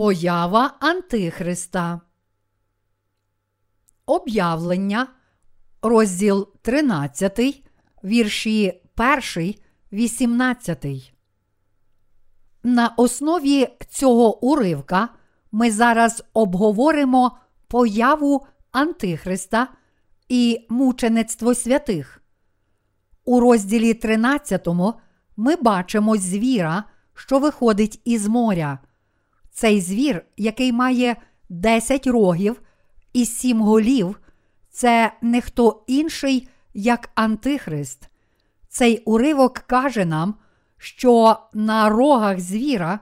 Поява Антихриста. Об'явлення, розділ 13, вірші 1, 18. На основі цього уривка ми зараз обговоримо появу Антихриста і мучеництво святих. У розділі 13 ми бачимо звіра, що виходить із моря. Цей звір, який має 10 рогів і 7 голів, це не хто інший, як Антихрист. Цей уривок каже нам, що на рогах звіра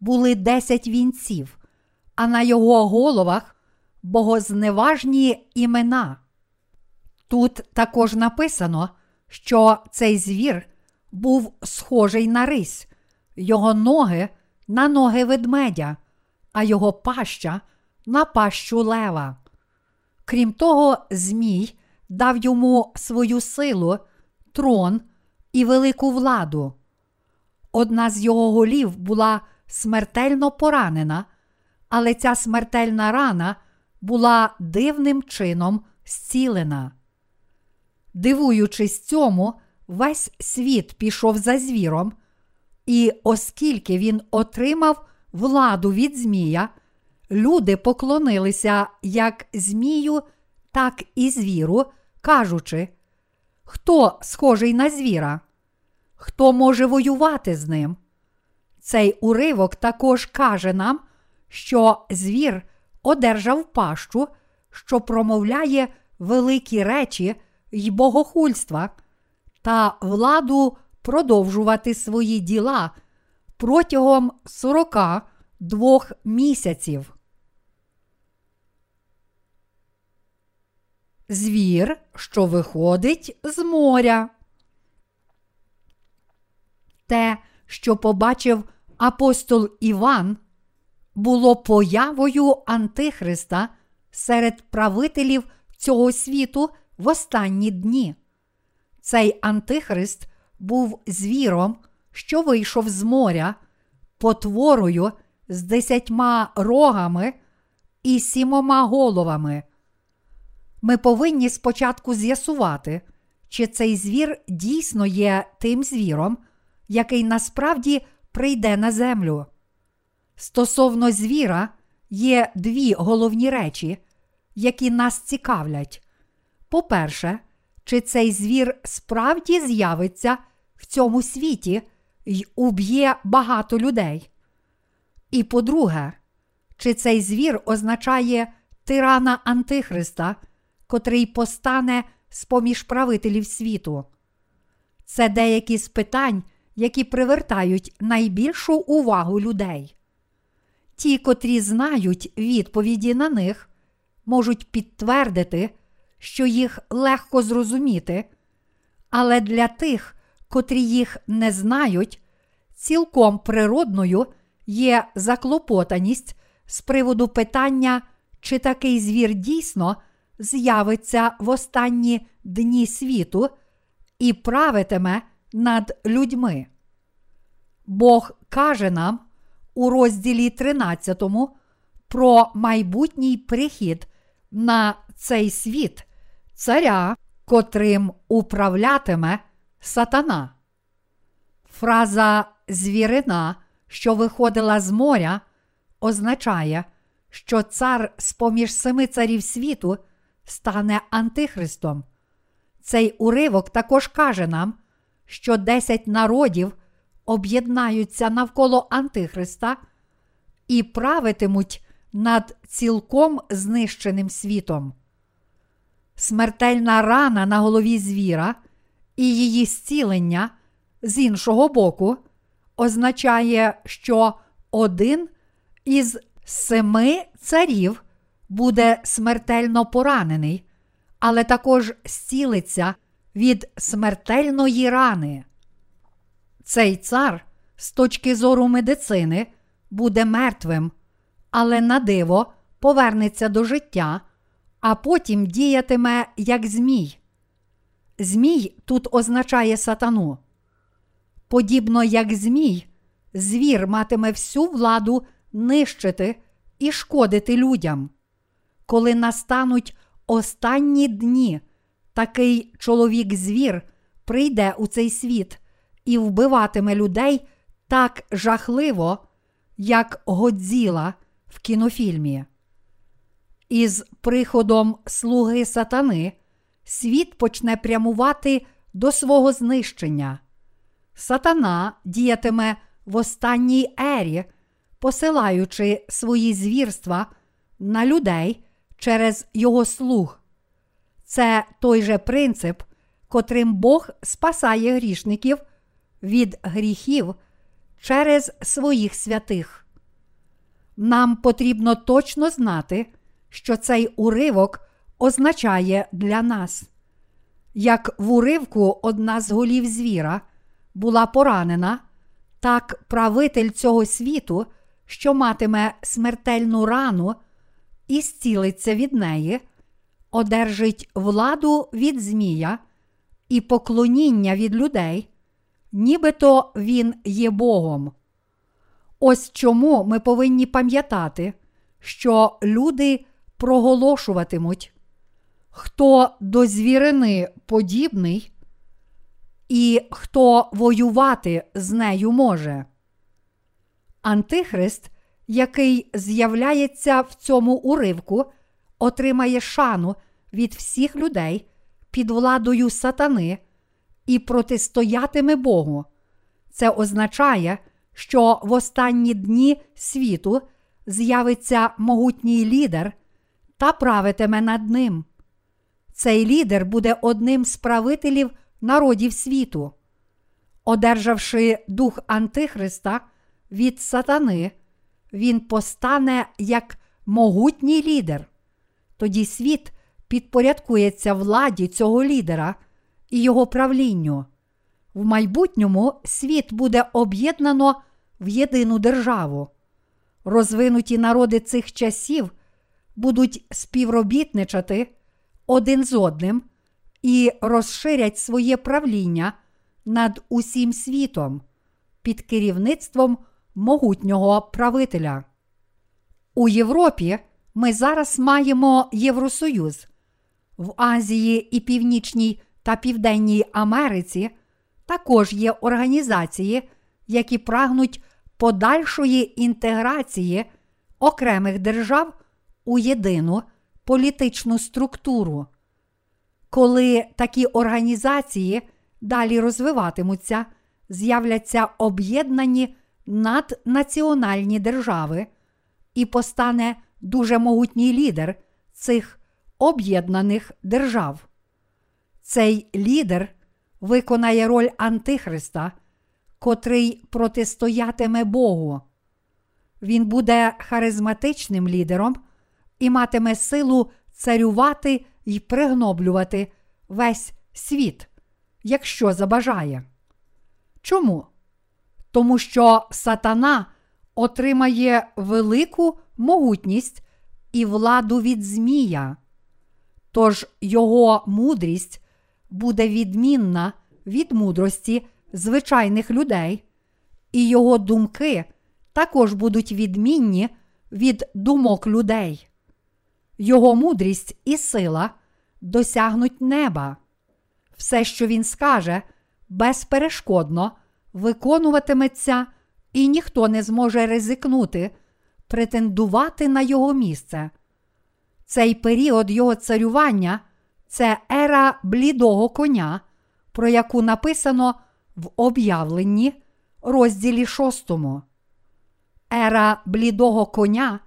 були 10 вінців, а на його головах богозневажні імена. Тут також написано, що цей звір був схожий на рись, його ноги на ноги ведмедя, а його паща на пащу лева. Крім того, Змій дав йому свою силу, трон і велику владу. Одна з його голів була смертельно поранена, але ця смертельна рана була дивним чином зцілена. Дивуючись цьому, весь світ пішов за звіром, і оскільки він отримав владу від Змія, люди поклонилися як Змію, так і звіру, кажучи, хто схожий на звіра? Хто може воювати з ним? Цей уривок також каже нам, що звір одержав пащу, що промовляє великі речі й богохульства та владу продовжувати свої діла протягом 42 місяців. Звір, що виходить з моря. Те, що побачив апостол Іван, було появою Антихриста серед правителів цього світу в останні дні. Цей Антихрист був звіром, що вийшов з моря, потворою з десятьма рогами і сімома головами. Ми повинні спочатку з'ясувати, чи цей звір дійсно є тим звіром, який насправді прийде на землю. Стосовно звіра, є дві головні речі, які нас цікавлять. По-перше, чи цей звір справді з'явиться в цьому світі й уб'є багато людей. І по-друге, чи цей звір означає тирана Антихриста, котрий постане з поміж правителів світу? Це деякі з питань, які привертають найбільшу увагу людей. Ті, котрі знають відповіді на них, можуть підтвердити, що їх легко зрозуміти, але для тих, котрі їх не знають, цілком природною є заклопотаність з приводу питання, чи такий звір дійсно з'явиться в останні дні світу і правитиме над людьми. Бог каже нам у розділі 13 про майбутній прихід на цей світ царя, котрим управлятиме сатана. Фраза звірина, що виходила з моря, означає, що цар з поміж семи царів світу стане антихристом. Цей уривок також каже нам, що десять народів об'єднаються навколо Антихриста і правитимуть над цілком знищеним світом. Смертельна рана на голові звіра і її зцілення з іншого боку означає, що один із семи царів буде смертельно поранений, але також зцілиться від смертельної рани. Цей цар з точки зору медицини буде мертвим, але на диво повернеться до життя, а потім діятиме як Змій. Змій тут означає сатану. Подібно як Змій, звір матиме всю владу нищити і шкодити людям. Коли настануть останні дні, такий чоловік-звір прийде у цей світ і вбиватиме людей так жахливо, як Годзіла в кінофільмі. Із приходом слуги сатани світ почне прямувати до свого знищення. Сатана діятиме в останній ері, посилаючи свої звірства на людей через його слуг. Це той же принцип, котрим Бог спасає грішників від гріхів через своїх святих. Нам потрібно точно знати, що цей уривок означає для нас. Як в уривку одна з голів звіра була поранена, так правитель цього світу, що матиме смертельну рану і зцілиться від неї, одержить владу від Змія і поклоніння від людей, нібито він є Богом. Ось чому ми повинні пам'ятати, що люди проголошуватимуть, хто до звірини подібний, і хто воювати з нею може. Антихрист, який з'являється в цьому уривку, отримає шану від всіх людей під владою сатани і протистоятиме Богу. Це означає, що в останні дні світу з'явиться могутній лідер та правитиме над ним. Цей лідер буде одним з правителів народів світу. Одержавши дух Антихриста від сатани, він постане як могутній лідер. Тоді світ підпорядкується владі цього лідера і його правлінню. В майбутньому світ буде об'єднано в єдину державу. Розвинуті народи цих часів будуть співробітничати один з одним і розширять своє правління над усім світом під керівництвом могутнього правителя. У Європі ми зараз маємо Євросоюз. В Азії і Північній та Південній Америці також є організації, які прагнуть подальшої інтеграції окремих держав у єдину політичну структуру. Коли такі організації далі розвиватимуться, з'являться об'єднані наднаціональні держави, і постане дуже могутній лідер цих об'єднаних держав. Цей лідер виконає роль Антихриста, котрий протистоятиме Богу. Він буде харизматичним лідером і матиме силу царювати й пригноблювати весь світ, якщо забажає. Чому? Тому що сатана отримає велику могутність і владу від Змія, тож його мудрість буде відмінна від мудрості звичайних людей, і його думки також будуть відмінні від думок людей. Його мудрість і сила досягнуть неба. Все, що він скаже, безперешкодно виконуватиметься, і ніхто не зможе ризикнути, претендувати на його місце. Цей період його царювання це ера блідого коня, про яку написано в об'явленні, розділі шостому. Ера блідого коня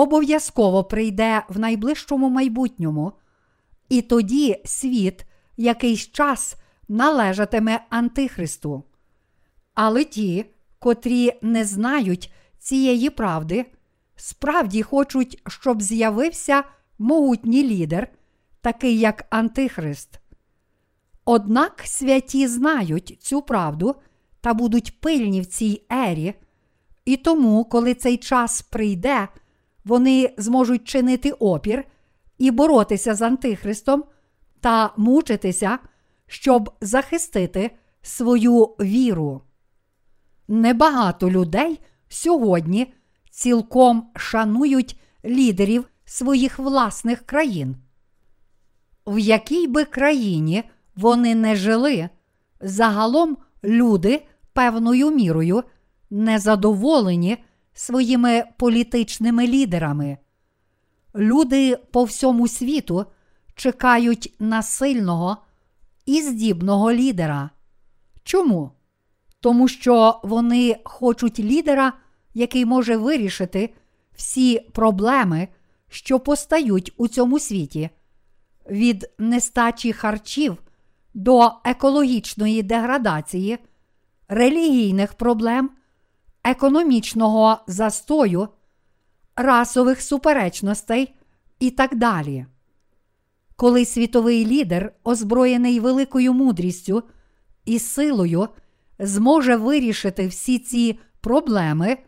обов'язково прийде в найближчому майбутньому, і тоді світ якийсь час належатиме Антихристу. Але ті, котрі не знають цієї правди, справді хочуть, щоб з'явився могутній лідер, такий як Антихрист. Однак святі знають цю правду та будуть пильні в цій ері, і тому, коли цей час прийде, вони зможуть чинити опір і боротися з Антихристом та мучитися, щоб захистити свою віру. Небагато людей сьогодні цілком шанують лідерів своїх власних країн. В якій би країні вони не жили, загалом люди певною мірою незадоволені своїми політичними лідерами. Люди по всьому світу чекають на сильного і здібного лідера. Чому? Тому що вони хочуть лідера, який може вирішити всі проблеми, що постають у цьому світі, від нестачі харчів до екологічної деградації, релігійних проблем, економічного застою, расових суперечностей і так далі. Коли світовий лідер, озброєний великою мудрістю і силою, зможе вирішити всі ці проблеми,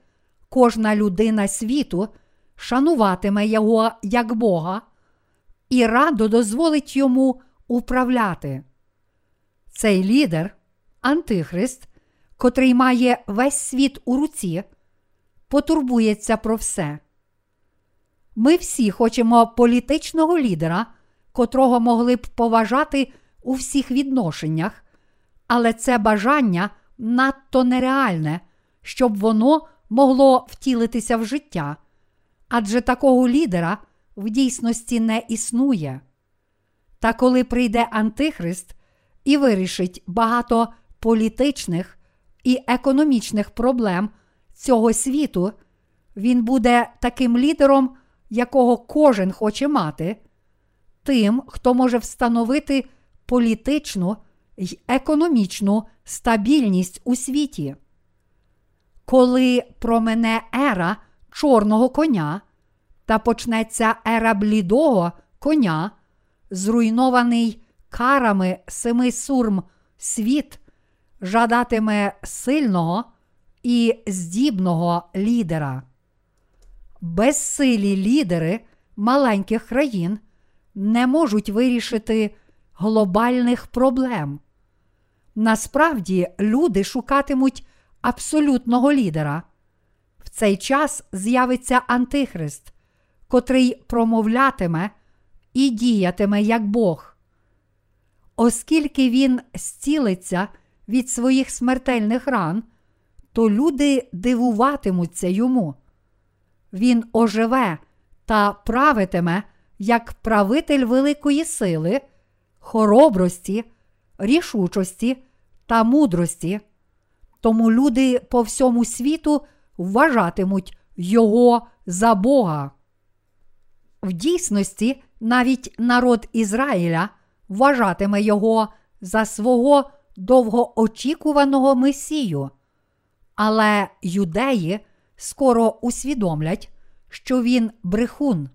кожна людина світу шануватиме його як Бога і радо дозволить йому управляти. Цей лідер, Антихрист, котрий має весь світ у руці, потурбується про все. Ми всі хочемо політичного лідера, котрого могли б поважати у всіх відношеннях, але це бажання надто нереальне, щоб воно могло втілитися в життя, адже такого лідера в дійсності не існує. Та коли прийде Антихрист і вирішить багато політичних і економічних проблем цього світу, він буде таким лідером, якого кожен хоче мати, тим, хто може встановити політичну й економічну стабільність у світі. Коли промене ера чорного коня та почнеться ера блідого коня, зруйнований карами семи сурм світ, жадатиме сильного і здібного лідера. Безсилі лідери маленьких країн не можуть вирішити глобальних проблем. Насправді люди шукатимуть абсолютного лідера. В цей час з'явиться Антихрист, котрий промовлятиме і діятиме як Бог. Оскільки він зцілиться від своїх смертельних ран, то люди дивуватимуться йому. Він оживе та правитиме як правитель великої сили, хоробрості, рішучості та мудрості. Тому люди по всьому світу вважатимуть його за Бога. В дійсності навіть народ Ізраїля вважатиме його за свого довгоочікуваного Месію. Але юдеї скоро усвідомлять, що Він брехун,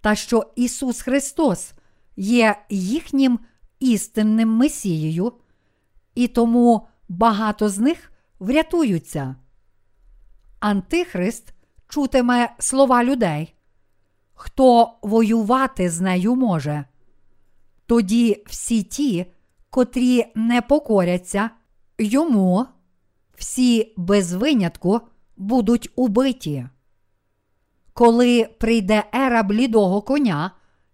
та що Ісус Христос є їхнім істинним Месією, і тому багато з них врятуються. Антихрист чутиме слова людей. Хто воювати з нею може? Тоді всі ті, котрі не покоряться йому, всі без винятку будуть убиті. Коли прийде ера блідого коня,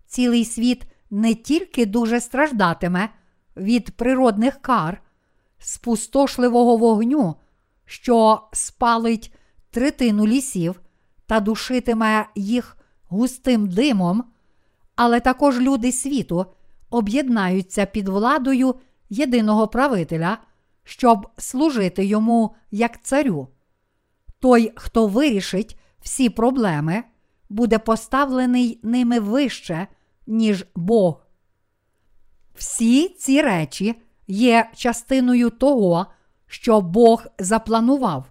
цілий світ не тільки дуже страждатиме від природних кар, спустошливого вогню, що спалить третину лісів та душитиме їх густим димом, але також люди світу об'єднаються під владою єдиного правителя, щоб служити йому як царю. Той, хто вирішить всі проблеми, буде поставлений ними вище, ніж Бог. Всі ці речі є частиною того, що Бог запланував.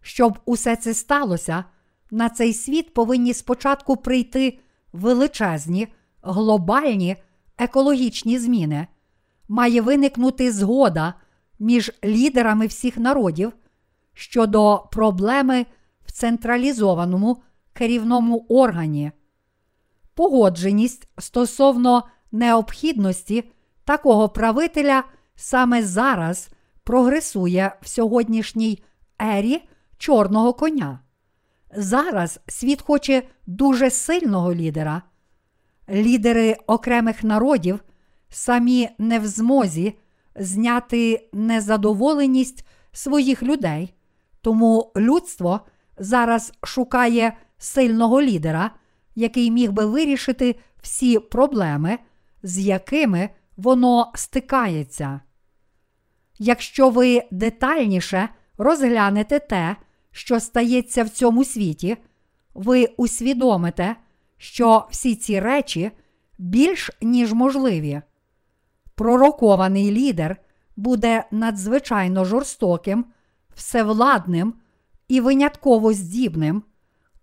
Щоб усе це сталося, на цей світ повинні спочатку прийти величезні, глобальні екологічні зміни. Має виникнути згода між лідерами всіх народів щодо проблеми в централізованому керівному органі. Погодженість стосовно необхідності такого правителя саме зараз прогресує в сьогоднішній ері чорного коня. Зараз світ хоче дуже сильного лідера. Лідери окремих народів самі не в змозі зняти незадоволеність своїх людей, тому людство зараз шукає сильного лідера, який міг би вирішити всі проблеми, з якими воно стикається. Якщо ви детальніше розглянете те, що стається в цьому світі, ви усвідомите, що всі ці речі більш ніж можливі. Пророкований лідер буде надзвичайно жорстоким, всевладним і винятково здібним,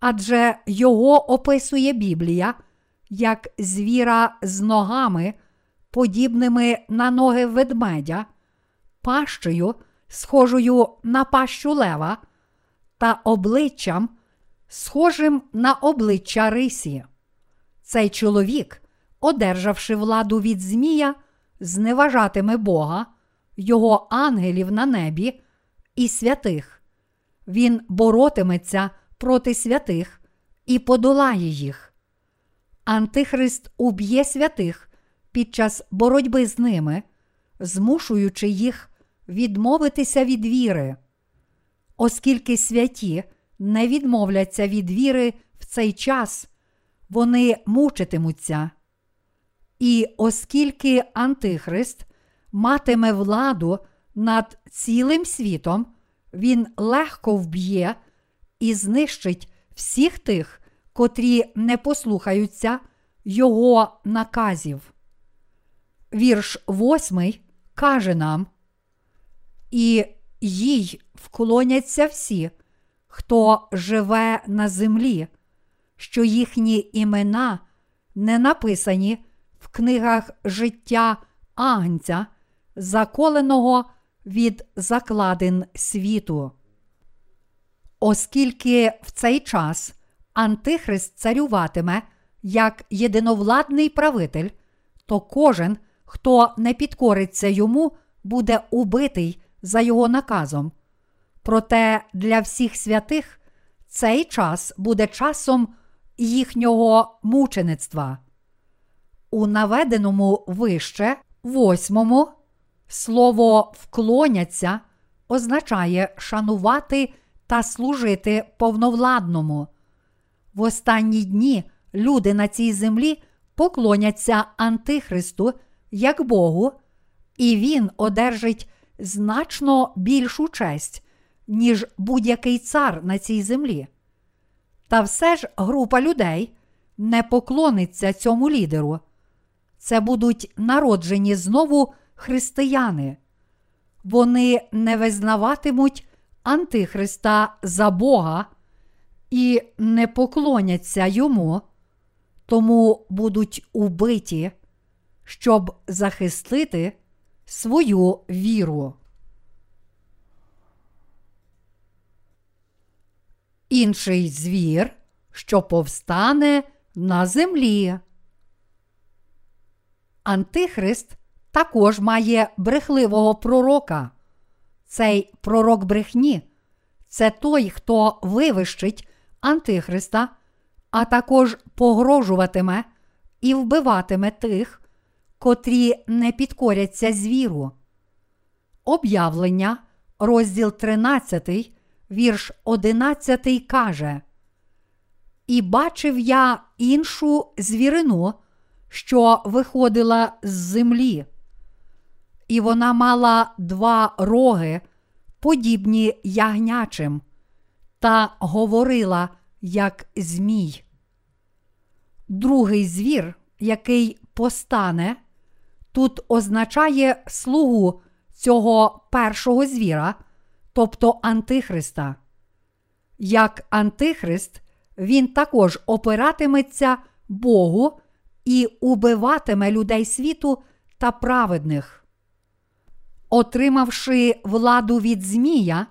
адже його описує Біблія як звіра з ногами, подібними на ноги ведмедя, пащею, схожою на пащу лева, та обличчям, схожим на обличчя рисі. Цей чоловік, одержавши владу від Змія, зневажатиме Бога, його ангелів на небі і святих. Він боротиметься проти святих і подолає їх. Антихрист уб'є святих під час боротьби з ними, змушуючи їх відмовитися від віри. Оскільки святі не відмовляться від віри в цей час, вони мучитимуться. І оскільки Антихрист матиме владу над цілим світом, він легко вб'є і знищить всіх тих, котрі не послухаються Його наказів. Вірш восьмий каже нам: І їй вклоняться всі, хто живе на землі, що їхні імена не написані в книгах життя Агнця, заколеного від закладин світу. Оскільки в цей час Антихрист царюватиме як єдиновладний правитель, то кожен, хто не підкориться йому, буде убитий за його наказом. Проте для всіх святих цей час буде часом їхнього мучеництва. У наведеному вище восьмому слово вклоняться означає шанувати та служити повновладному. В останні дні люди на цій землі поклоняться Антихристу як Богу, і Він одержить значно більшу честь, ніж будь-який цар на цій землі. Та все ж група людей не поклониться цьому лідеру. Це будуть народжені знову християни. Вони не визнаватимуть Антихриста за Бога і не поклоняться йому, тому будуть убиті, щоб захистити свою віру. Інший звір, що повстане на землі. Антихрист також має брехливого пророка. Цей пророк брехні це той, хто вивищить Антихриста, а також погрожуватиме і вбиватиме тих, котрі не підкоряться звіру. Об'явлення, розділ 13, вірш 11 каже: І бачив я іншу звірину, що виходила з землі. І вона мала два роги, подібні ягнячим, та говорила, як Змій. Другий звір, який постане, тут означає слугу цього першого звіра, тобто Антихриста. Як Антихрист, він також опиратиметься Богу і убиватиме людей світу та праведних. Отримавши владу від Змія,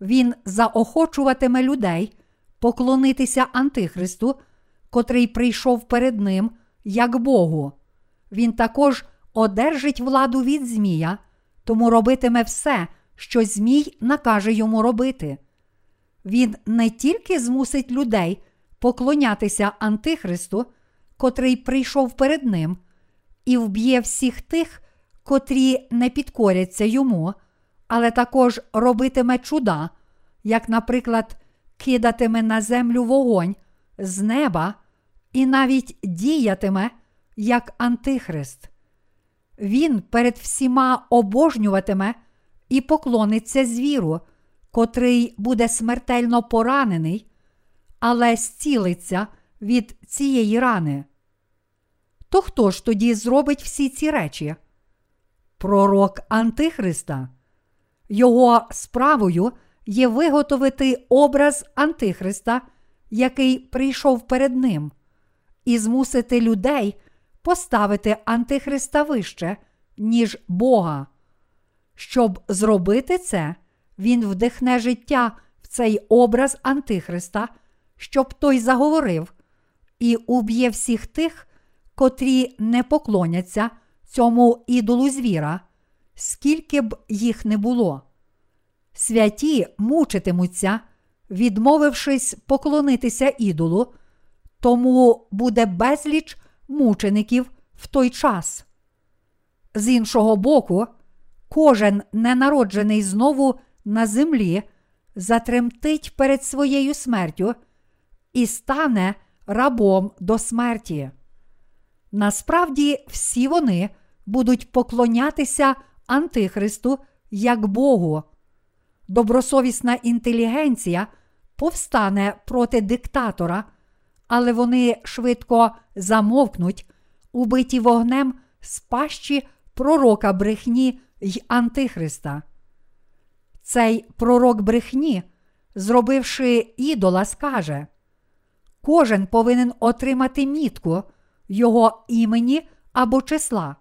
він заохочуватиме людей поклонитися Антихристу, котрий прийшов перед ним як Богу. Він також одержить владу від Змія, тому робитиме все, що Змій накаже йому робити. він не тільки змусить людей поклонятися Антихристу, котрий прийшов перед ним, і вб'є всіх тих, котрі не підкоряться йому, але також робитиме чуда, як, наприклад, кидатиме на землю вогонь з неба і навіть діятиме як Антихрист. Він перед всіма обожнюватиме і поклониться звіру, котрий буде смертельно поранений, але зцілиться від цієї рани. То хто ж тоді зробить всі ці речі? Пророк Антихриста. Його справою є виготовити образ Антихриста, який прийшов перед ним, і змусити людей поставити Антихриста вище, ніж Бога. Щоб зробити це, він вдихне життя в цей образ Антихриста, щоб той заговорив, і уб'є всіх тих, котрі не поклоняться цьому ідолу звіра, скільки б їх не було. Святі мучитимуться, відмовившись поклонитися ідолу, тому буде безліч мучеників в той час. З іншого боку, кожен ненароджений знову на землі затремтить перед своєю смертю і стане рабом до смерті. Насправді, всі вони будуть поклонятися Антихристу як Богу. Добросовісна інтелігенція повстане проти диктатора, але вони швидко замовкнуть, убиті вогнем з пащі пророка брехні й Антихриста. Цей пророк брехні, зробивши ідола, скаже: Кожен повинен отримати мітку його імені або числа.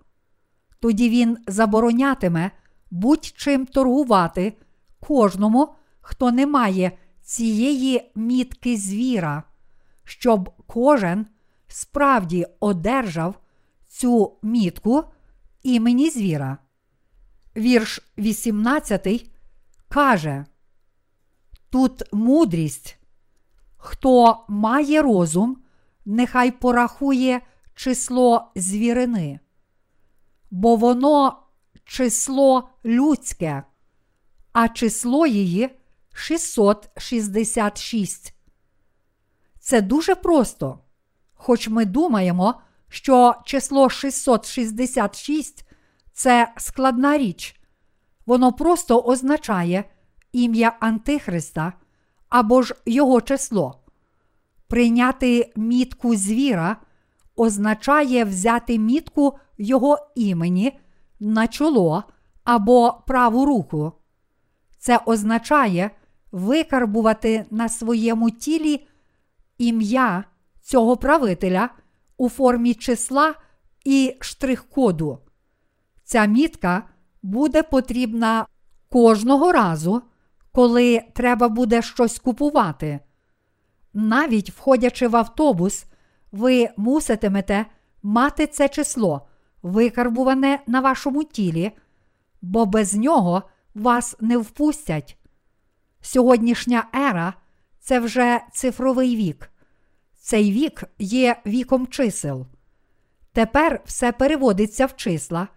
Тоді він заборонятиме будь-чим торгувати кожному, хто не має цієї мітки звіра, щоб кожен справді одержав цю мітку імені звіра. Вірш 18 каже: Тут мудрість. Хто має розум, нехай порахує число звірини, бо воно число людське, а число її 666. Це дуже просто. Хоч ми думаємо, що число 666 це складна річ, воно просто означає ім'я Антихриста або ж його число. Прийняти мітку звіра означає взяти мітку його імені на чоло або праву руку. Це означає викарбувати на своєму тілі ім'я цього правителя у формі числа і штрих-коду. Ця мітка буде потрібна кожного разу, коли треба буде щось купувати. Навіть входячи в автобус, ви муситимете мати це число, викарбуване на вашому тілі, бо без нього вас не впустять. Сьогоднішня ера це вже цифровий вік. Цей вік є віком чисел. Тепер все переводиться в числа,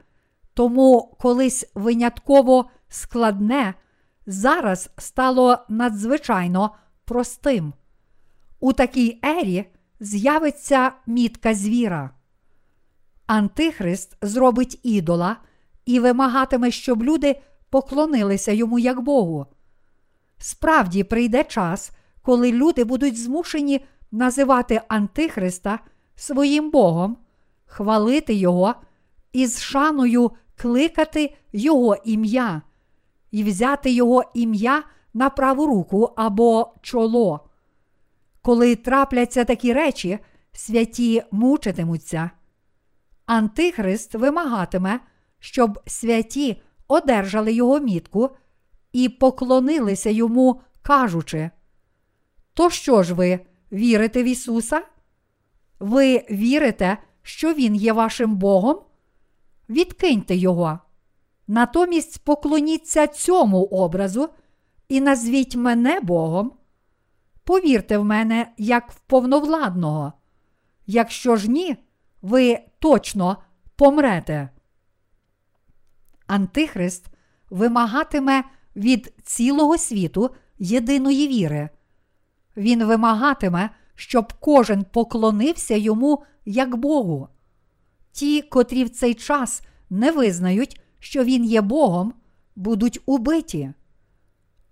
тому колись винятково складне зараз стало надзвичайно простим. У такій ері з'явиться мітка звіра. Антихрист зробить ідола і вимагатиме, щоб люди поклонилися йому як Богу. Справді прийде час, коли люди будуть змушені називати Антихриста своїм Богом, хвалити Його і з шаною кликати Його ім'я, і взяти Його ім'я на праву руку або чоло. Коли трапляться такі речі, святі мучитимуться. Антихрист вимагатиме, щоб святі одержали його мітку і поклонилися йому, кажучи: То що ж ви вірите в Ісуса? Ви вірите, що Він є вашим Богом? Відкиньте Його. Натомість поклоніться цьому образу і назвіть мене Богом. повірте в мене як в повновладного. Якщо ж ні, ви точно помрете. Антихрист вимагатиме від цілого світу єдиної віри. Він вимагатиме, щоб кожен поклонився йому як Богу. Ті, котрі в цей час не визнають, що Він є Богом, будуть убиті.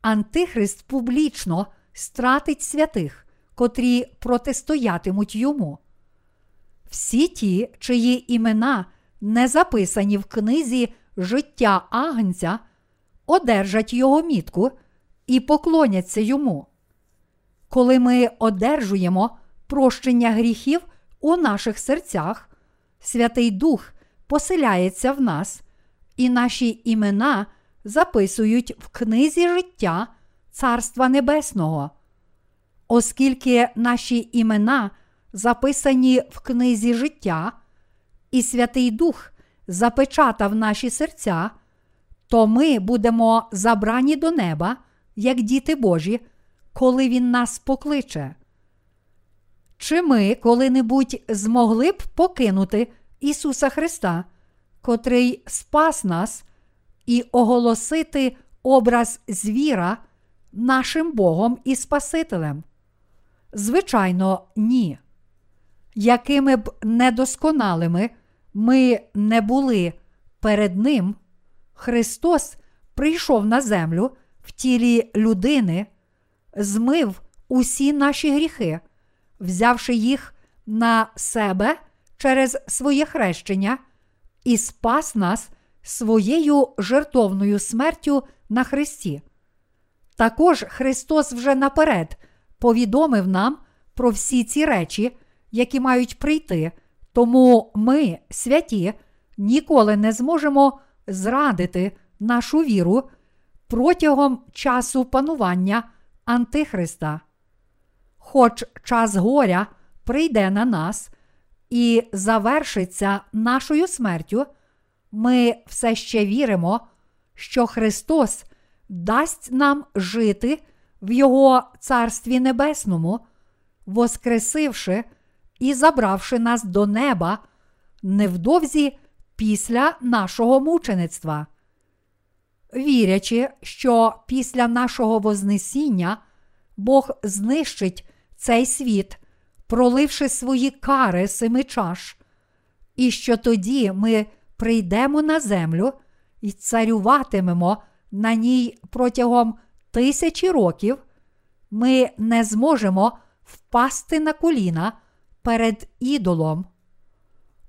Антихрист публічно стратить святих, котрі протистоятимуть йому. Всі ті, чиї імена не записані в книзі життя Агнця, одержать його мітку і поклоняться йому. Коли ми одержуємо прощення гріхів у наших серцях, Святий Дух поселяється в нас, і наші імена записують в книзі життя Царства Небесного. Оскільки наші імена записані в книзі життя, і Святий Дух запечатав наші серця, то ми будемо забрані до неба, як діти Божі, коли Він нас покличе. Чи ми коли-небудь змогли б покинути Ісуса Христа, котрий спас нас, і оголосити образ звіра нашим Богом і Спасителем? Звичайно, ні. Якими б недосконалими ми не були перед Ним, Христос прийшов на землю в тілі людини, змив усі наші гріхи, взявши їх на себе через своє хрещення і спас нас своєю жертовною смертю на Христі. Також Христос вже наперед повідомив нам про всі ці речі, які мають прийти, тому ми, святі, ніколи не зможемо зрадити нашу віру протягом часу панування Антихриста. Хоч час горя прийде на нас і завершиться нашою смертю, ми все ще віримо, що Христос дасть нам жити в Його Царстві Небесному, воскресивши і забравши нас до неба невдовзі після нашого мучеництва. Вірячи, що після нашого Вознесіння Бог знищить цей світ, проливши свої кари семи чаш, і що тоді ми прийдемо на землю і царюватимемо на ній протягом тисячі років, ми не зможемо впасти на коліна перед ідолом.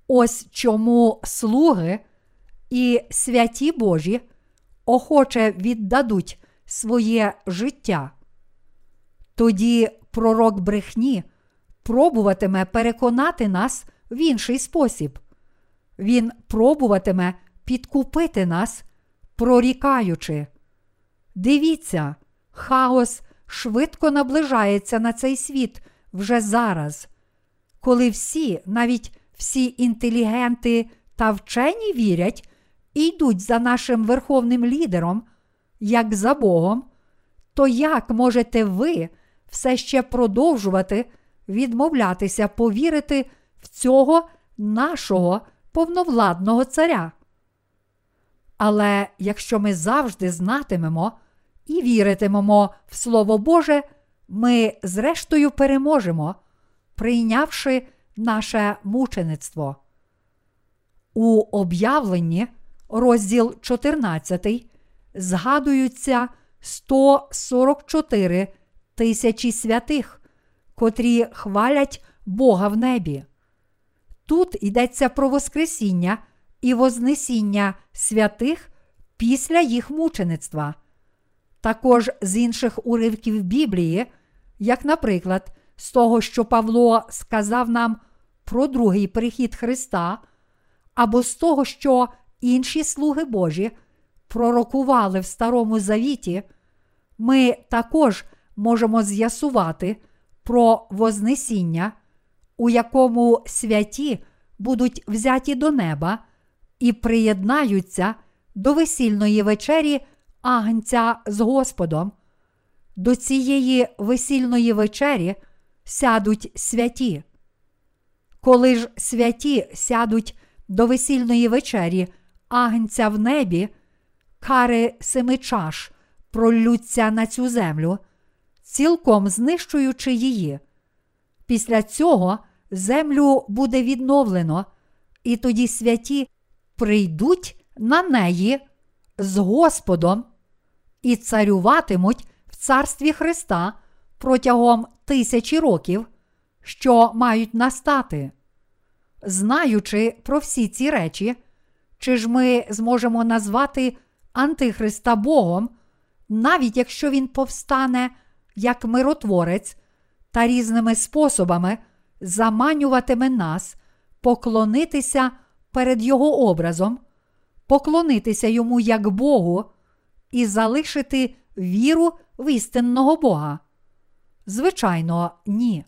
Ось чому слуги і святі Божі охоче віддадуть своє життя. Тоді пророк брехні пробуватиме переконати нас в інший спосіб. Він пробуватиме підкупити нас, прорікаючи. Дивіться, хаос швидко наближається на цей світ вже зараз, коли всі, навіть всі інтелігенти та вчені вірять і йдуть за нашим верховним лідером, як за Богом, то як можете ви все ще продовжувати відмовлятися повірити в цього нашого повновладного царя? Але якщо ми завжди знатимемо і віритимемо в Слово Боже, ми зрештою переможемо, прийнявши наше мучеництво. У об'явленні, розділ 14, згадуються 144 тисячі святих, котрі хвалять Бога в небі. Тут йдеться про Воскресіння і Вознесіння святих після їх мучеництва. Також з інших уривків Біблії, як, наприклад, з того, що Павло сказав нам про другий прихід Христа, або з того, що інші слуги Божі пророкували в Старому Завіті, ми також можемо з'ясувати про Вознесіння, у якому святі будуть взяті до неба і приєднаються до весільної вечері Агнця з Господом, до цієї весільної вечері сядуть святі. Коли ж святі сядуть до весільної вечері агнця в небі, кари семи чаш проллються на цю землю, цілком знищуючи її. Після цього землю буде відновлено, і тоді святі прийдуть на неї з Господом і царюватимуть в царстві Христа протягом тисячі років, що мають настати. Знаючи про всі ці речі, чи ж ми зможемо назвати Антихриста Богом, навіть якщо він повстане як миротворець та різними способами заманюватиме нас поклонитися перед Його образом, поклонитися йому як Богу і залишити віру в істинного Бога? Звичайно, ні.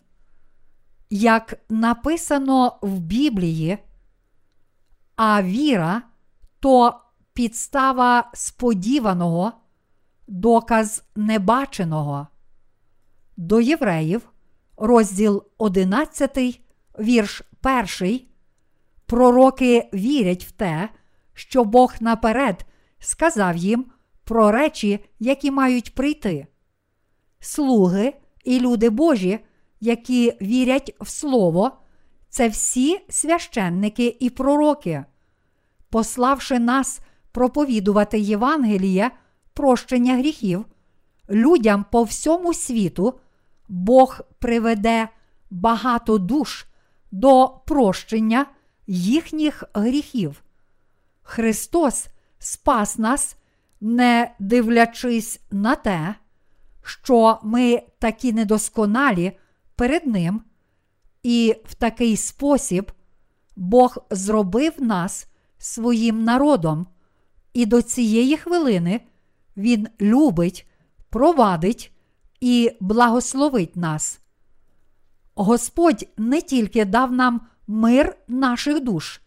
Як написано в Біблії, а віра то підстава сподіваного, доказ небаченого. До євреїв, розділ 11, вірш 1. Пророки вірять в те, що Бог наперед сказав їм про речі, які мають прийти. Слуги і люди Божі, які вірять в Слово, це всі священники і пророки, пославши нас проповідувати Євангеліє, прощення гріхів, людям по всьому світу Бог приведе багато душ до прощення їхніх гріхів. Христос спас нас, не дивлячись на те, що ми такі недосконалі перед Ним, і в такий спосіб Бог зробив нас своїм народом, і до цієї хвилини Він любить, провадить і благословить нас. Господь не тільки дав нам мир наших душ,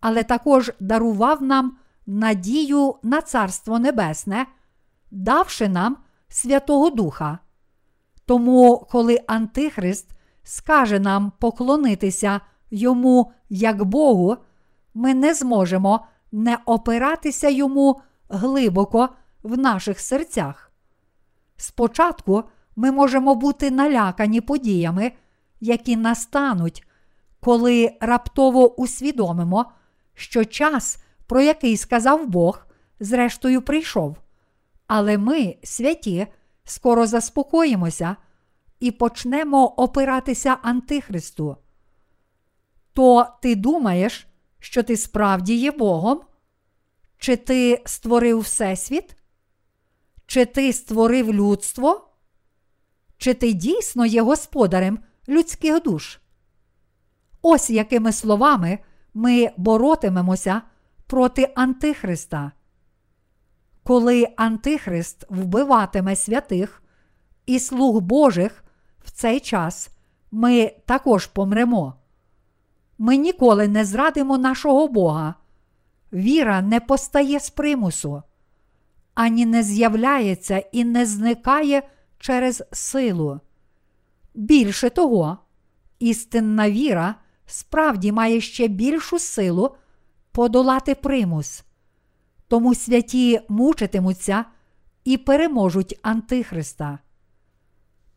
але також дарував нам надію на Царство Небесне, давши нам Святого Духа. Тому, коли Антихрист скаже нам поклонитися йому як Богу, ми не зможемо не опиратися йому глибоко в наших серцях. Спочатку ми можемо бути налякані подіями, які настануть, коли раптово усвідомимо, що час, про який сказав Бог, зрештою прийшов. Але ми, святі, скоро заспокоїмося і почнемо опиратися Антихристу. То ти думаєш, що ти справді є Богом? Чи ти створив Всесвіт? Чи ти створив людство? Чи ти дійсно є господарем людських душ? Ось якими словами ми боротимемося проти Антихриста. Коли Антихрист вбиватиме святих і слуг Божих в цей час, ми також помремо. Ми ніколи не зрадимо нашого Бога. Віра не постає з примусу, ані не з'являється і не зникає через силу. Більше того, істинна віра справді має ще більшу силу подолати примус. Тому святі мучитимуться і переможуть Антихриста.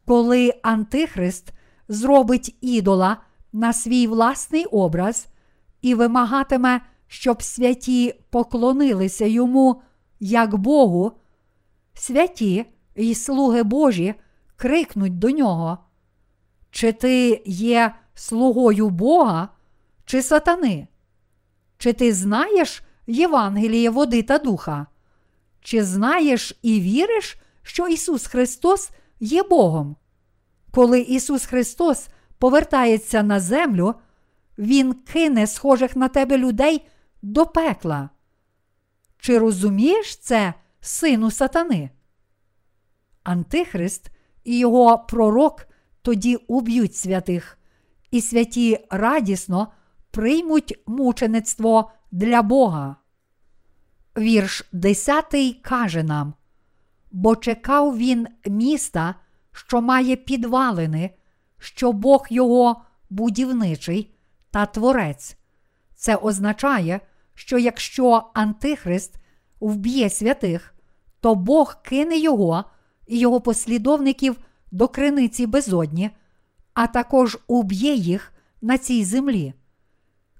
Коли Антихрист зробить ідола на свій власний образ і вимагатиме, щоб святі поклонилися йому як Богу, святі і слуги Божі крикнуть до нього. Чи ти є слугою Бога чи сатани? Чи ти знаєш Євангеліє води та духа? Чи знаєш і віриш, що Ісус Христос є Богом? Коли Ісус Христос повертається на землю, Він кине схожих на тебе людей до пекла. Чи розумієш це, сину сатани? Антихрист і його пророк тоді уб'ють святих, і святі радісно приймуть мучеництво для Бога. Вірш 10 каже нам: бо чекав він міста, що має підвалини, що Бог його будівничий та творець. Це означає, що якщо Антихрист вб'є святих, то Бог кине його і його послідовників до криниці безодні, а також уб'є їх на цій землі.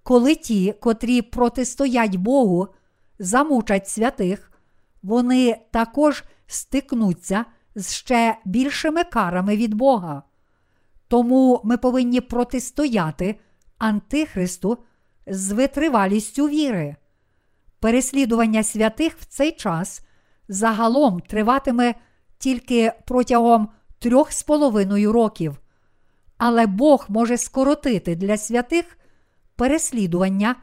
Коли ті, котрі протистоять Богу, замучать святих, вони також стикнуться з ще більшими карами від Бога. Тому ми повинні протистояти Антихристу з витривалістю віри. Переслідування святих в цей час загалом триватиме тільки протягом трьох з половиною років. Але Бог може скоротити для святих переслідування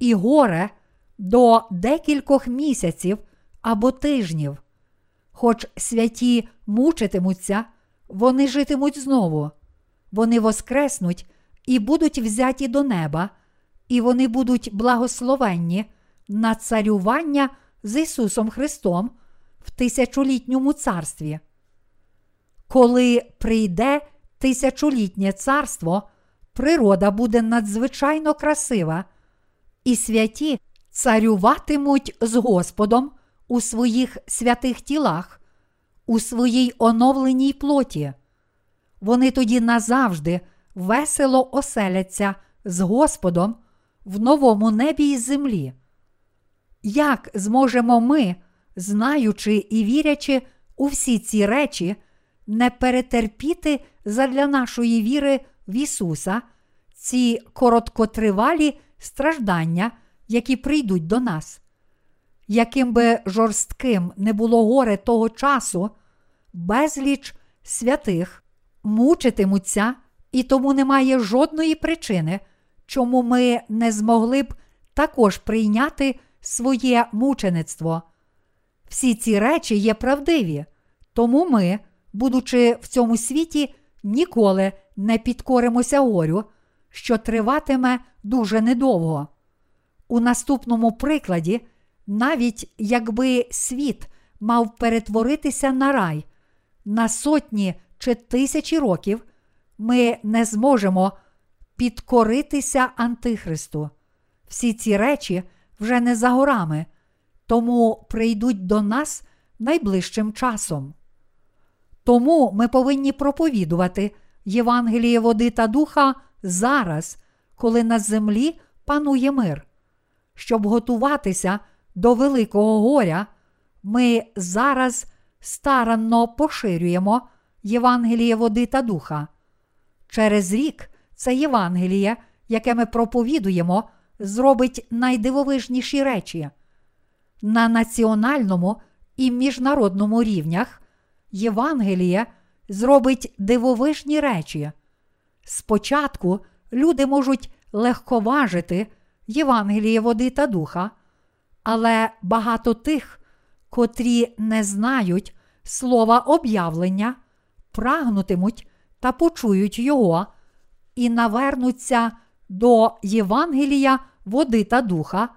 і горе до декількох місяців або тижнів. Хоч святі мучитимуться, вони житимуть знову, вони воскреснуть і будуть взяті до неба, і вони будуть благословенні на царювання з Ісусом Христом в тисячолітньому царстві. Коли прийде тисячолітнє царство, природа буде надзвичайно красива, і святі царюватимуть з Господом у своїх святих тілах, у своїй оновленій плоті. Вони тоді назавжди весело оселяться з Господом в новому небі і землі. Як зможемо ми, знаючи і вірячи у всі ці речі, не перетерпіти задля нашої віри в Ісуса ці короткотривалі страждання, які прийдуть до нас? Яким би жорстким не було горе того часу, безліч святих мучитимуться, і тому немає жодної причини, чому ми не змогли б також прийняти своє мучеництво. Всі ці речі є правдиві, тому ми, будучи в цьому світі, ніколи не підкоримося горю, що триватиме дуже недовго. У наступному прикладі, навіть якби світ мав перетворитися на рай на сотні чи тисячі років, ми не зможемо підкоритися Антихристу. Всі ці речі вже не за горами, тому прийдуть до нас найближчим часом. Тому ми повинні проповідувати Євангеліє води та духа зараз, коли на землі панує мир. Щоб готуватися до Великого горя, ми зараз старанно поширюємо Євангеліє води та духа. Через рік це Євангеліє, яке ми проповідуємо, зробить найдивовижніші речі. На національному і міжнародному рівнях Євангеліє зробить дивовижні речі. Спочатку люди можуть легковажити Євангеліє води та духа, але багато тих, котрі не знають слова об'явлення, прагнутимуть та почують його і навернуться до Євангелія води та духа,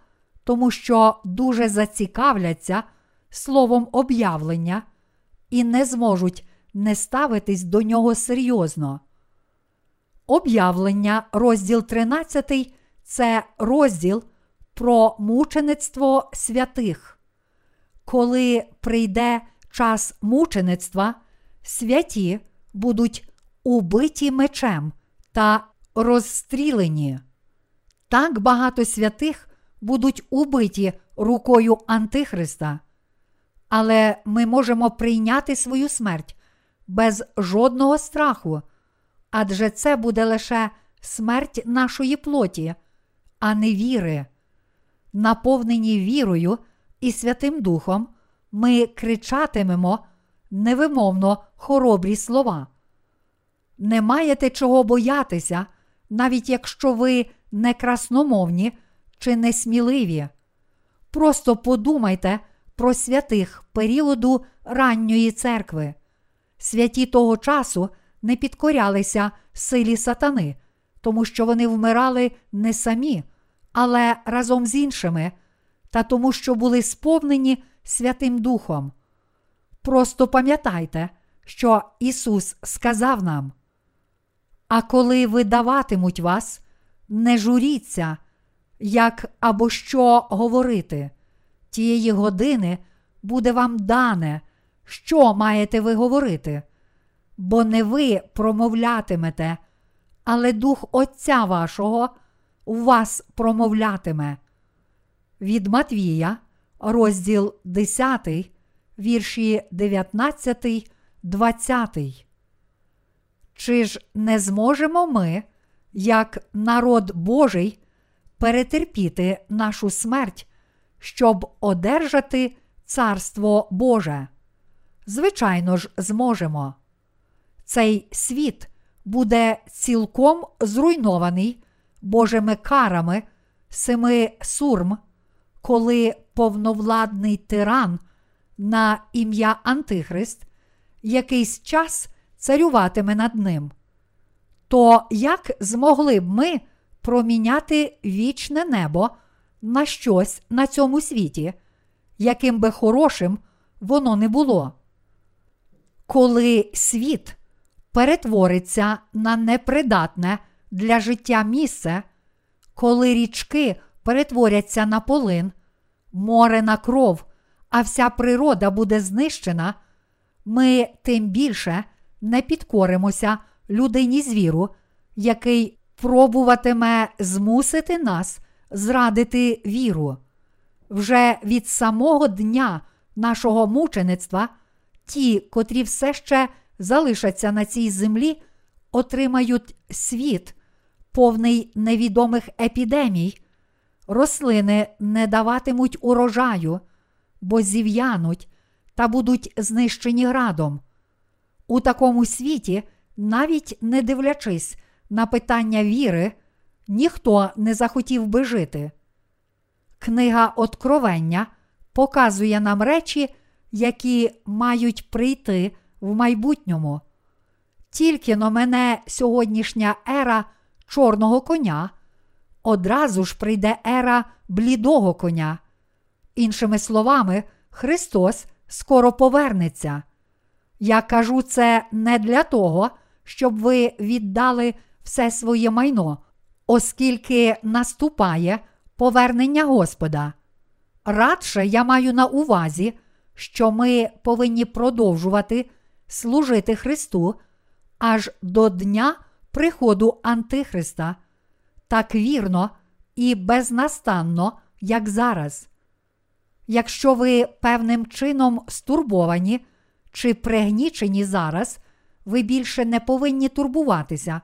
тому що дуже зацікавляться словом об'явлення і не зможуть не ставитись до нього серйозно. Об'явлення, розділ 13 це розділ про мучеництво святих. Коли прийде час мучеництва, святі будуть убиті мечем та розстрілені. Так багато святих будуть убиті рукою Антихриста. Але ми можемо прийняти свою смерть без жодного страху, адже це буде лише смерть нашої плоті, а не віри. Наповнені вірою і Святим Духом, ми кричатимемо невимовно хоробрі слова. Не маєте чого боятися, навіть якщо ви не красномовні чи несміливі. Просто подумайте про святих періоду ранньої церкви. Святі того часу не підкорялися силі сатани, тому що вони вмирали не самі, але разом з іншими, та тому, що були сповнені Святим Духом. Просто пам'ятайте, що Ісус сказав нам. А коли видаватимуть вас, не журіться, як або що говорити. Тієї години буде вам дане, що маєте ви говорити, бо не ви промовлятимете, але Дух Отця вашого у вас промовлятиме. Від Матвія, розділ 10, вірші 19, 20. Чи ж не зможемо ми, як народ Божий, перетерпіти нашу смерть, щоб одержати Царство Боже? Звичайно ж, зможемо. Цей світ буде цілком зруйнований Божими карами семи сурм, коли повновладний тиран на ім'я Антихрист якийсь час царюватиме над ним. То як змогли б ми проміняти вічне небо на щось на цьому світі, яким би хорошим воно не було? Коли світ перетвориться на непридатне для життя місце, коли річки перетворяться на полин, море на кров, а вся природа буде знищена, ми тим більше не підкоримося людині звіру, який пробуватиме змусити нас зрадити віру. Вже від самого дня нашого мучеництва ті, котрі все ще залишаться на цій землі, отримають світ, повний невідомих епідемій, рослини не даватимуть урожаю, бо зів'януть та будуть знищені градом. У такому світі, навіть не дивлячись на питання віри, ніхто не захотів би жити. Книга Откровення показує нам речі, які мають прийти в майбутньому. Тільки но мене сьогоднішня ера чорного коня, одразу ж прийде ера блідого коня. Іншими словами, Христос скоро повернеться. Я кажу це не для того, щоб ви віддали все своє майно, оскільки наступає повернення Господа. Радше я маю на увазі, що ми повинні продовжувати служити Христу аж до дня приходу Антихриста, так вірно і безнастанно, як зараз. Якщо ви певним чином стурбовані чи пригнічені зараз, ви більше не повинні турбуватися.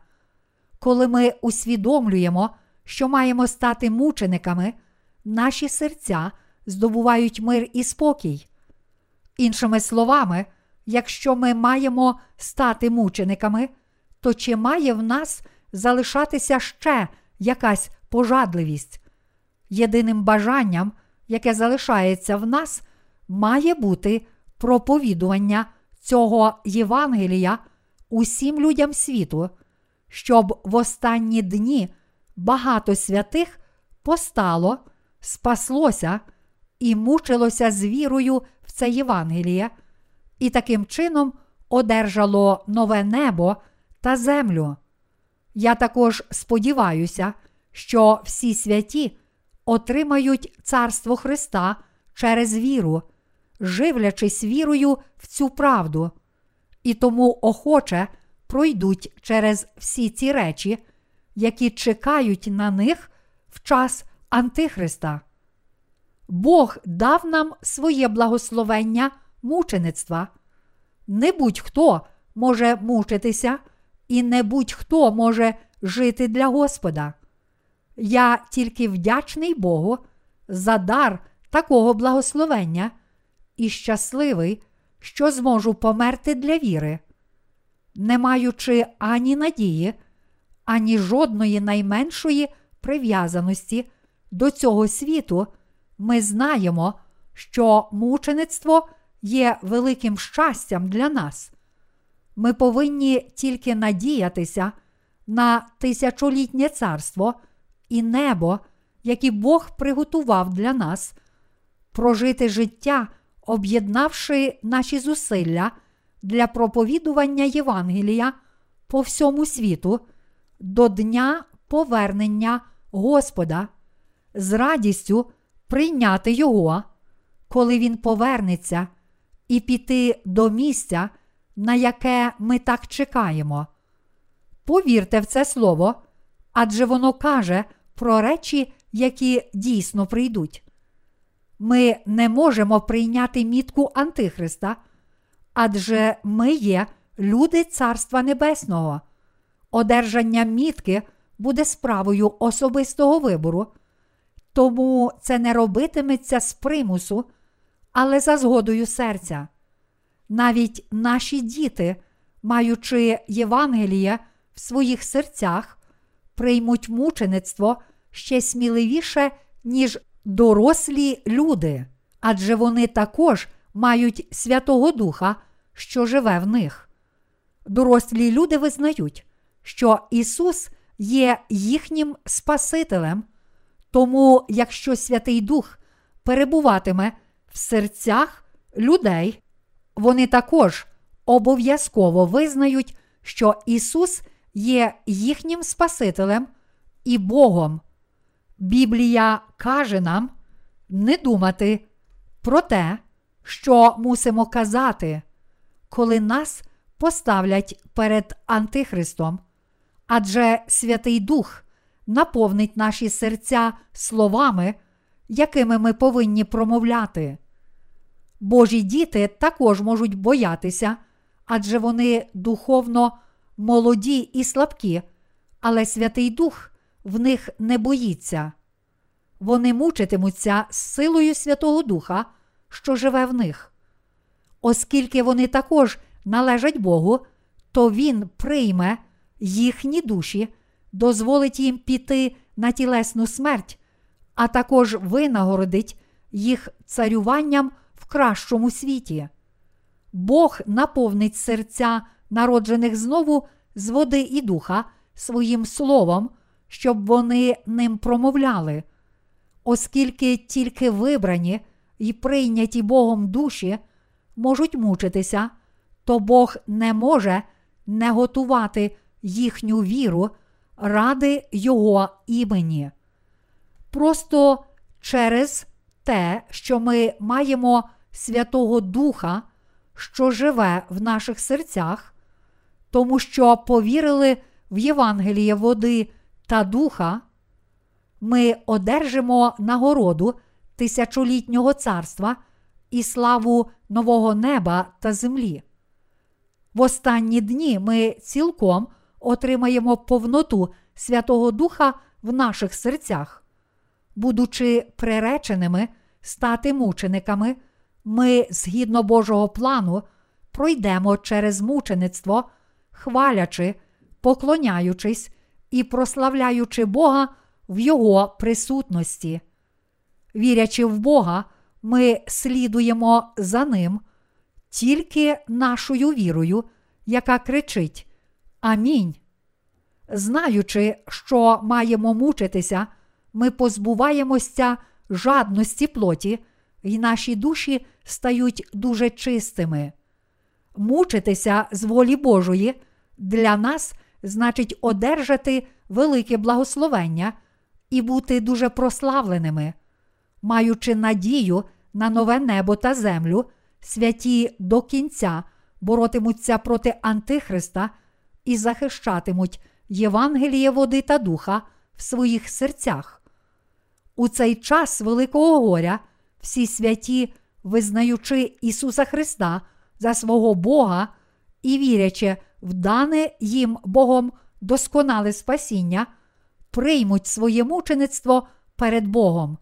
Коли ми усвідомлюємо, що маємо стати мучениками, наші серця здобувають мир і спокій. Іншими словами, якщо ми маємо стати мучениками, то чи має в нас залишатися ще якась пожадливість? Єдиним бажанням, яке залишається в нас, має бути проповідування цього Євангелія усім людям світу, щоб в останні дні багато святих постало, спаслося і мучилося з вірою в це Євангеліє, і таким чином одержало нове небо та землю. Я також сподіваюся, що всі святі отримають Царство Христа через віру, живлячись вірою в цю правду, і тому охоче пройдуть через всі ці речі, які чекають на них в час Антихриста. Бог дав нам своє благословення мучеництва. Не будь-хто може мучитися, і не будь-хто може жити для Господа. Я тільки вдячний Богу за дар такого благословення і щасливий, що зможу померти для віри, не маючи ані надії, ані жодної найменшої прив'язаності до цього світу, ми знаємо, що мучеництво є великим щастям для нас. Ми повинні тільки надіятися на тисячолітнє царство і небо, які Бог приготував для нас, прожити життя об'єднавши наші зусилля для проповідування Євангелія по всьому світу до дня повернення Господа, з радістю прийняти Його, коли Він повернеться, і піти до місця, на яке ми так чекаємо. Повірте в це слово, адже воно каже про речі, які дійсно прийдуть. Ми не можемо прийняти мітку Антихриста, адже ми є люди Царства Небесного. Одержання мітки буде справою особистого вибору, тому це не робитиметься з примусу, але за згодою серця. Навіть наші діти, маючи Євангеліє в своїх серцях, приймуть мучеництво ще сміливіше, ніж дорослі люди, адже вони також мають Святого Духа, що живе в них. Дорослі люди визнають, що Ісус є їхнім Спасителем, тому якщо Святий Дух перебуватиме в серцях людей, вони також обов'язково визнають, що Ісус є їхнім Спасителем і Богом. Біблія каже нам не думати про те, що мусимо казати, коли нас поставлять перед Антихристом, адже Святий Дух наповнить наші серця словами, якими ми повинні промовляти. Божі діти також можуть боятися, адже вони духовно молоді і слабкі, але Святий Дух в них не боїться. Вони мучитимуться з силою Святого Духа, що живе в них. Оскільки вони також належать Богу, то Він прийме їхні душі, дозволить їм піти на тілесну смерть, а також винагородить їх царюванням в кращому світі. Бог наповнить серця народжених знову з води і духа своїм словом, щоб вони ним промовляли. Оскільки тільки вибрані і прийняті Богом душі можуть мучитися, то Бог не може не готувати їхню віру ради Його імені. Просто через те, що ми маємо Святого Духа, що живе в наших серцях, тому що повірили в Євангеліє води та духа, ми одержимо нагороду тисячолітнього царства і славу нового неба та землі. В останні дні ми цілком отримаємо повноту Святого Духа в наших серцях. Будучи приреченими стати мучениками, ми, згідно Божого плану, пройдемо через мучеництво, хвалячи, поклоняючись і прославляючи Бога в Його присутності. Вірячи в Бога, ми слідуємо за Ним тільки нашою вірою, яка кричить Амінь. Знаючи, що маємо мучитися, ми позбуваємося жадності плоті, і наші душі стають дуже чистими. Мучитися з волі Божої для нас значить одержати велике благословення і бути дуже прославленими, маючи надію на нове небо та землю, святі до кінця боротимуться проти Антихриста і захищатимуть Євангеліє води та духа в своїх серцях. У цей час Великого горя всі святі, визнаючи Ісуса Христа за свого Бога і вірячи в дане їм Богом досконале спасіння, приймуть своє мучеництво перед Богом.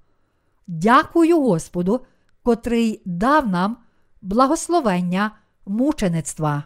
Дякую Господу, котрий дав нам благословення мучеництва.